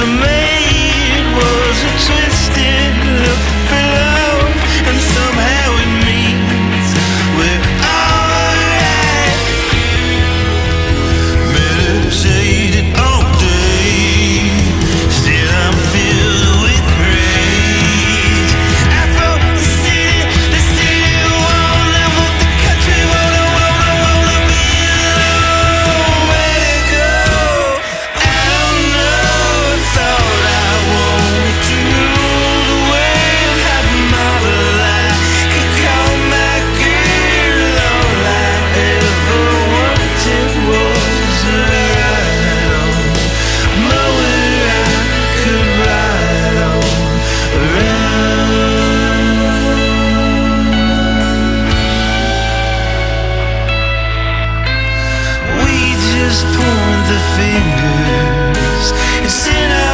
a man just point the fingers It's in sin.